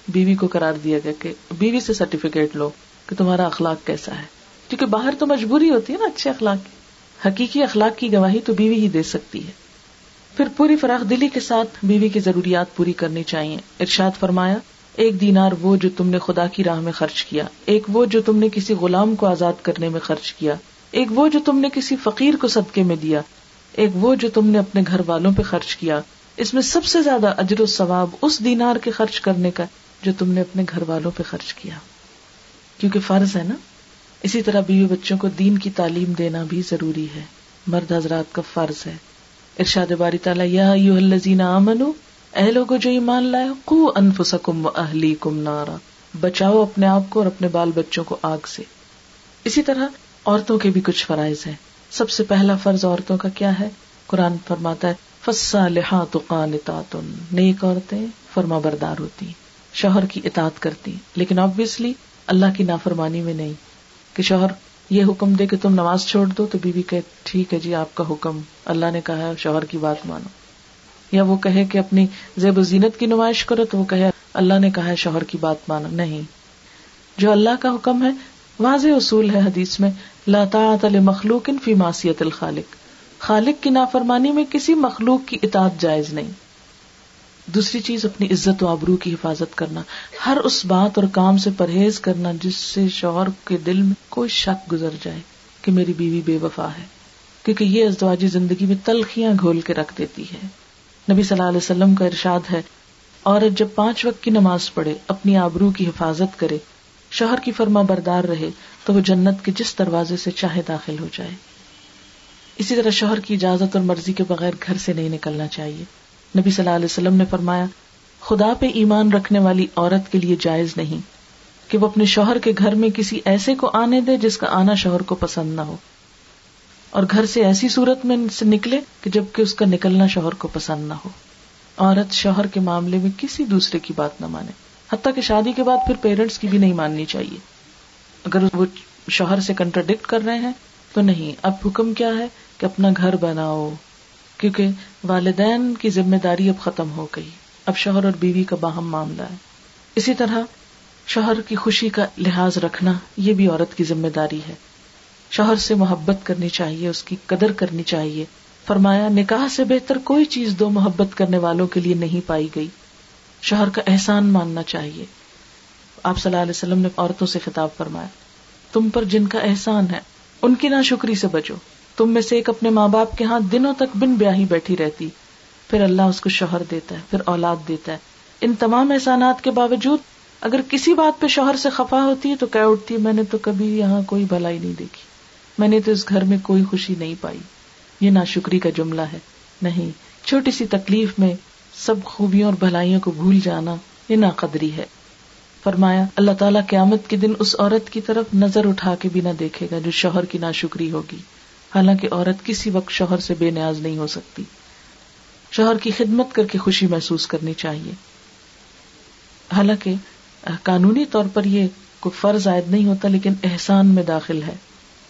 بیوی کو قرار دیا گیا کہ بیوی سے سرٹیفکیٹ لو کہ تمہارا اخلاق کیسا ہے۔ کیونکہ باہر تو مجبوری ہوتی ہے نا اچھے اخلاق کی۔ حقیقی اخلاق کی گواہی تو بیوی ہی دے سکتی ہے۔ پھر پوری فراخ دلی کے ساتھ بیوی کی ضروریات پوری کرنی چاہیے۔ ارشاد فرمایا، ایک دینار وہ جو تم نے خدا کی راہ میں خرچ کیا، ایک وہ جو تم نے کسی غلام کو آزاد کرنے میں خرچ کیا، ایک وہ جو تم نے کسی فقیر کو صدقے میں دیا، ایک وہ جو تم نے اپنے گھر والوں پہ خرچ کیا۔ اس میں سب سے زیادہ اجر و ثواب اس دینار کے خرچ کرنے کا جو تم نے اپنے گھر والوں پہ خرچ کیا۔ کیونکہ فرض ہے نا، اسی طرح بیوی بچوں کو دین کی تعلیم دینا بھی ضروری ہے۔ مرد حضرات کا فرض ہے۔ ارشاد باری تعالیٰ، یا آمنو اے لوگوں جو ایمان لائے کو انفسکم و اہلی کم نارا۔ بچاؤ اپنے آپ کو اور اپنے بال بچوں کو آگ سے۔ اسی طرح عورتوں کے بھی کچھ فرائض ہیں۔ سب سے پہلا فرض عورتوں کا کیا ہے؟ قرآن فرماتا ہے فسا لہا تو نیک عورتیں فرما بردار ہوتی شوہر کی اطاعت کرتی لیکن آبیسلی اللہ کی نافرمانی میں نہیں۔ کہ شوہر، یہ حکم دے کہ تم نماز چھوڑ دو تو بیوی کہ ٹھیک ہے جی آپ کا حکم۔ اللہ نے کہا ہے، شوہر کی بات مانو۔ یا وہ کہے کہ اپنی زیب و زینت کی نمائش کرو تو وہ کہے، اللہ نے کہا ہے، شوہر کی بات مانو۔ نہیں۔ جو اللہ کا حکم ہے، واضح اصول ہے حدیث میں لطاط مخلوق فی معصیت الخالق۔ خالق کی نافرمانی میں کسی مخلوق کی اطاعت جائز نہیں۔ دوسری چیز اپنی عزت و آبرو کی حفاظت کرنا، ہر اس بات اور کام سے پرہیز کرنا جس سے شوہر کے دل میں کوئی شک گزر جائے کہ میری بیوی بے وفا ہے، کیونکہ یہ ازدواجی زندگی میں تلخیاں گھول کے رکھ دیتی ہے۔ نبی صلی اللہ علیہ وسلم کا ارشاد ہے عورت جب پانچ وقت کی نماز پڑھے، اپنی آبرو کی حفاظت کرے، شوہر کی فرما بردار رہے، تو وہ جنت کے جس دروازے سے چاہے داخل ہو جائے۔ اسی طرح شوہر کی اجازت اور مرضی کے بغیر گھر سے نہیں نکلنا چاہیے۔ نبی صلی اللہ علیہ وسلم نے فرمایا، خدا پہ ایمان رکھنے والی عورت کے لیے جائز نہیں کہ وہ اپنے شوہر کے گھر میں کسی ایسے کو آنے دے جس کا آنا شوہر کو پسند نہ ہو۔ اور گھر سے ایسی صورت میں سے نکلے کہ جبکہ اس کا نکلنا شوہر کو پسند نہ ہو۔ عورت شوہر کے معاملے میں کسی دوسرے کی بات نہ مانے۔ حتیٰ کہ شادی کے بعد پھر پیرنٹس کی بھی نہیں ماننی چاہیے۔ اگر وہ شوہر سے کنٹرڈکٹ کر رہے ہیں تو نہیں۔ اب حکم کیا ہے کہ اپنا گھر بناؤ۔ کیونکہ والدین کی ذمہ داری اب ختم ہو گئی۔ اب شوہر اور بیوی کا باہم معاملہ ہے۔ اسی طرح شوہر کی خوشی کا لحاظ رکھنا یہ بھی عورت کی ذمہ داری ہے۔ شوہر سے محبت کرنی چاہیے، اس کی قدر کرنی چاہیے۔ فرمایا، نکاح سے بہتر کوئی چیز دو محبت کرنے والوں کے لیے نہیں پائی گئی۔ شوہر کا احسان ماننا چاہیے۔ آپ صلی اللہ علیہ وسلم نے عورتوں سے خطاب فرمایا، تم پر جن کا احسان ہے، ان کی نا شکری سے بچو۔ تم میں سے ایک اپنے ماں باپ کے ہاں دنوں تک بن بیاہی بیٹھی رہتی۔ پھر اللہ اس کو شوہر دیتا ہے، پھر اولاد دیتا ہے۔ ان تمام احسانات کے باوجود اگر کسی بات پہ شوہر سے خفا ہوتی ہے تو کہہ اٹھتی ہے میں نے تو کبھی یہاں کوئی بھلائی نہیں دیکھی۔ میں نے تو اس گھر میں کوئی خوشی نہیں پائی۔ یہ نا شکری کا جملہ ہے۔ نہیں، چھوٹی سی تکلیف میں سب خوبیوں اور بھلائیوں کو بھول جانا یہ نا قدری ہے۔ فرمایا، اللہ تعالیٰ قیامت کے دن اس عورت کی طرف نظر اٹھا کے بھی نہ دیکھے گا جو شوہر کی نا شکری ہوگی۔ حالانکہ عورت کسی وقت شوہر سے بے نیاز نہیں ہو سکتی۔ شوہر کی خدمت کر کے خوشی محسوس کرنی چاہیے۔ حالانکہ قانونی طور پر یہ کوئی فرض عائد نہیں ہوتا، لیکن احسان میں داخل ہے۔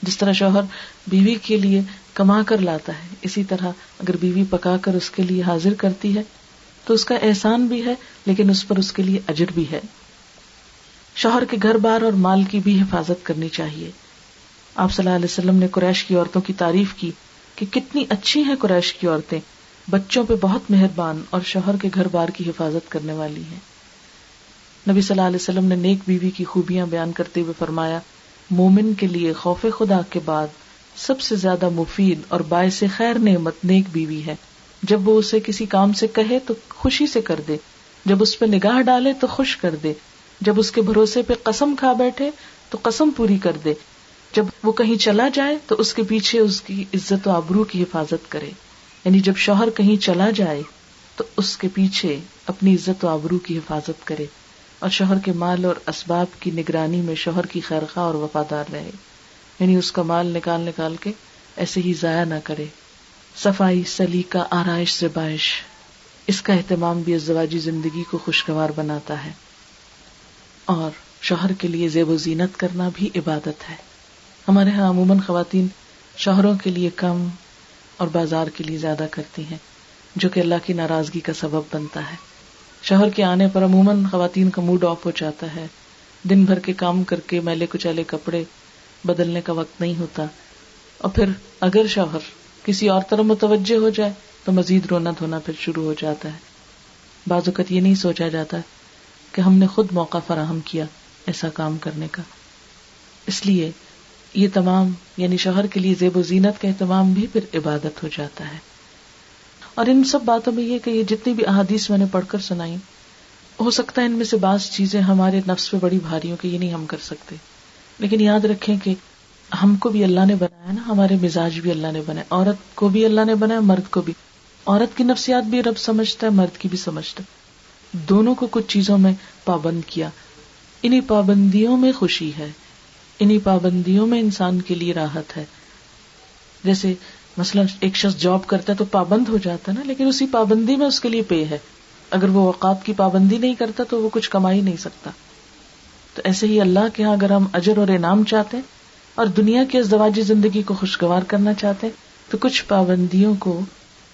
جس طرح شوہر بیوی کے لیے کما کر لاتا ہے، اسی طرح اگر بیوی پکا کر اس کے لیے حاضر کرتی ہے، تو اس کا احسان بھی ہے، لیکن اس پر اس کے لیے اجر بھی ہے۔ شوہر کے گھر بار اور مال کی بھی حفاظت کرنی چاہیے۔ آپ صلی اللہ علیہ وسلم نے قریش کی عورتوں کی تعریف کی کہ کتنی اچھی ہیں قریش کی عورتیں۔ بچوں پہ بہت مہربان اور شوہر کے گھر بار کی حفاظت کرنے والی ہیں۔ نبی صلی اللہ علیہ وسلم نے نیک بیوی کی خوبیاں بیان کرتے ہوئے فرمایا، مومن کے لیے خوف خدا کے بعد سب سے زیادہ مفید اور باعث خیر نعمت نیک بیوی ہے۔ جب وہ اسے کسی کام سے کہے تو خوشی سے کر دے۔ جب اس پہ نگاہ ڈالے تو خوش کر دے۔ جب اس کے بھروسے پہ قسم کھا بیٹھے تو قسم پوری کر دے۔ جب وہ کہیں چلا جائے تو اس کے پیچھے اس کی عزت و آبرو کی حفاظت کرے۔ یعنی جب شوہر کہیں چلا جائے تو اس کے پیچھے اپنی عزت و آبرو کی حفاظت کرے اور شوہر کے مال اور اسباب کی نگرانی میں شوہر کی خیرخواہ اور وفادار رہے۔ یعنی اس کا مال نکال نکال کے ایسے ہی ضائع نہ کرے۔ صفائی سلیقہ آرائش سے بائش اس کا اہتمام بھی ازدواجی زندگی کو خوشگوار بناتا ہے۔ اور شوہر کے لیے زیب و زینت کرنا بھی عبادت ہے۔ ہمارے یہاں عموماً خواتین شوہروں کے لیے کم اور بازار کے لیے زیادہ کرتی ہیں، جو کہ اللہ کی ناراضگی کا سبب بنتا ہے۔ شوہر کے آنے پر عموماً خواتین کا موڈ آف ہو جاتا ہے۔ دن بھر کے کام کر کے میلے کچالے کپڑے بدلنے کا وقت نہیں ہوتا۔ اور پھر اگر شوہر کسی اور طرح متوجہ ہو جائے تو مزید رونا دھونا پھر شروع ہو جاتا ہے۔ بعض اوقات یہ نہیں سوچا جاتا کہ ہم نے خود موقع فراہم کیا ایسا کام کرنے کا۔ اس لیے یہ تمام یعنی شوہر کے لیے زیب و زینت کا اہتمام بھی پھر عبادت ہو جاتا ہے۔ اور ان سب باتوں میں یہ کہ یہ جتنی بھی احادیث میں نے پڑھ کر سنائی، ہو سکتا ہے ان میں سے بعض چیزیں ہمارے نفس پہ بڑی بھاری ہو کہ یہ نہیں ہم کر سکتے۔ لیکن یاد رکھیں کہ ہم کو بھی اللہ نے بنایا نا، ہمارے مزاج بھی اللہ نے بنایا عورت کو بھی اللہ نے بنایا، مرد کو بھی۔ عورت کی نفسیات بھی رب سمجھتا ہے، مرد کی بھی سمجھتا ہے۔ دونوں کو کچھ چیزوں میں پابند کیا۔ انہیں پابندیوں میں خوشی ہے۔ انہیں پابندیوں میں انسان کے لیے راحت ہے۔ جیسے مثلاً ایک شخص جاب کرتا ہے تو پابند ہو جاتا ہے نا، لیکن اسی پابندی میں اس کے لیے پے ہے۔ اگر وہ اوقات کی پابندی نہیں کرتا تو وہ کچھ کما ہی نہیں سکتا۔ تو ایسے ہی اللہ کے یہاں اگر ہم اجر اور انعام چاہتے اور دنیا کی ازدواجی زندگی کو خوشگوار کرنا چاہتے تو کچھ پابندیوں کو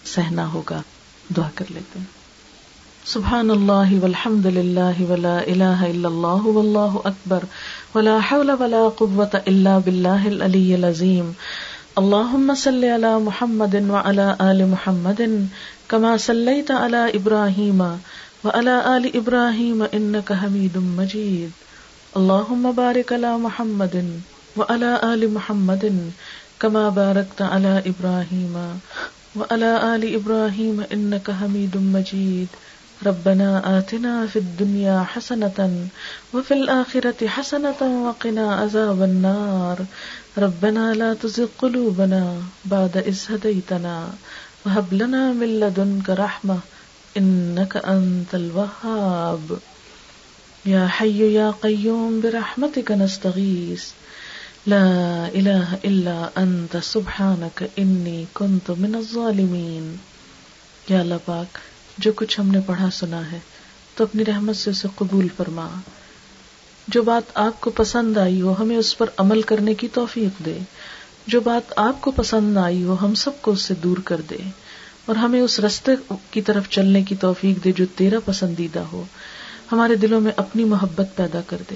سہنا ہوگا۔ دعا کر لیتے ہیں۔ سبحان اللہ والحمد للہ ولا الہ الا اللہ واللہ اکبر۔ ولا حول ولا قوة الا باللہ العلی العظیم اللهم صل على محمد وعلى آل محمد كما صليت على إبراهيم وعلى آل إبراهيم إنك حميد مجيد. اللهم بارك على محمد وعلى آل محمد كما باركت على إبراهيم وعلى آل إبراهيم إنك حميد مجيد. ربنا آتنا في الدنيا حسنة وفي الآخرة حسنة وقنا عذاب النار. ربنا لا تزغ قلوبنا بعد إذ هديتنا وهب لنا من لدنك رحمة إنك أنت الوهاب يا حي يا قيوم برحمتك نستغيث لا إله إلا أنت سبحانك إني كنت من الظالمين يا الله پاک جو کچھ ہم نے پڑھا سنا ہے، تو اپنی رحمت سے اسے قبول فرما۔ جو بات آپ کو پسند آئی ہو، ہمیں اس پر عمل کرنے کی توفیق دے۔ جو بات آپ کو پسند آئی ہو، ہم سب کو اس سے دور کر دے۔ اور ہمیں اس رستے کی طرف چلنے کی توفیق دے جو تیرا پسندیدہ ہو۔ ہمارے دلوں میں اپنی محبت پیدا کر دے۔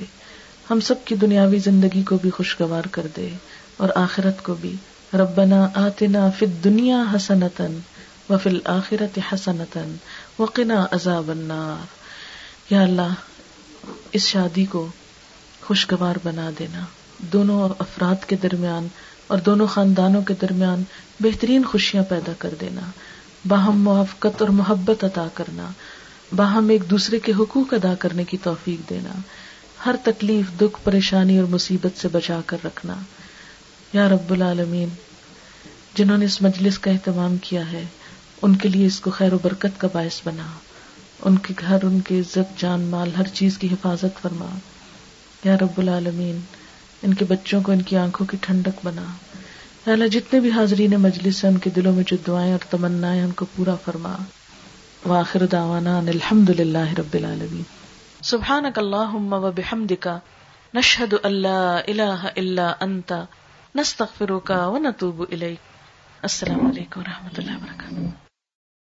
ہم سب کی دنیاوی زندگی کو بھی خوشگوار کر دے۔ اور آخرت کو بھی۔ ربنا آتنا فی الدنیا حسنتن وفل آخرت حسنتن وقنا عذاب النار۔ یا اللہ، اس شادی کو خوشگوار بنا دینا۔ دونوں افراد کے درمیان اور دونوں خاندانوں کے درمیان بہترین خوشیاں پیدا کر دینا۔ باہم موافقت اور محبت عطا کرنا۔ باہم ایک دوسرے کے حقوق ادا کرنے کی توفیق دینا۔ ہر تکلیف، دکھ، پریشانی اور مصیبت سے بچا کر رکھنا۔ یا رب العالمین، جنہوں نے اس مجلس کا اہتمام کیا ہے ان کے لیے اس کو خیر و برکت کا باعث بنا۔ ان کے گھر، ان کے عزت، جان، مال، ہر چیز کی حفاظت فرما۔ یا رب العالمین، ان کے بچوں کو ان کی آنکھوں کی ٹھنڈک بنا۔ یا اللہ، جتنے بھی حاضرین مجلس ہیں، ان کے دلوں میں جو دعائیں اور تمنا ان کو پورا فرما۔ واخر دعوانا ان الحمد للہ رب العالمین۔ سبحانک اللہم و بحمدک نشهد ان لا اله الا انت نستغفرك ونتوب اليك السلام علیکم و رحمۃ اللہ وبرکاتہ۔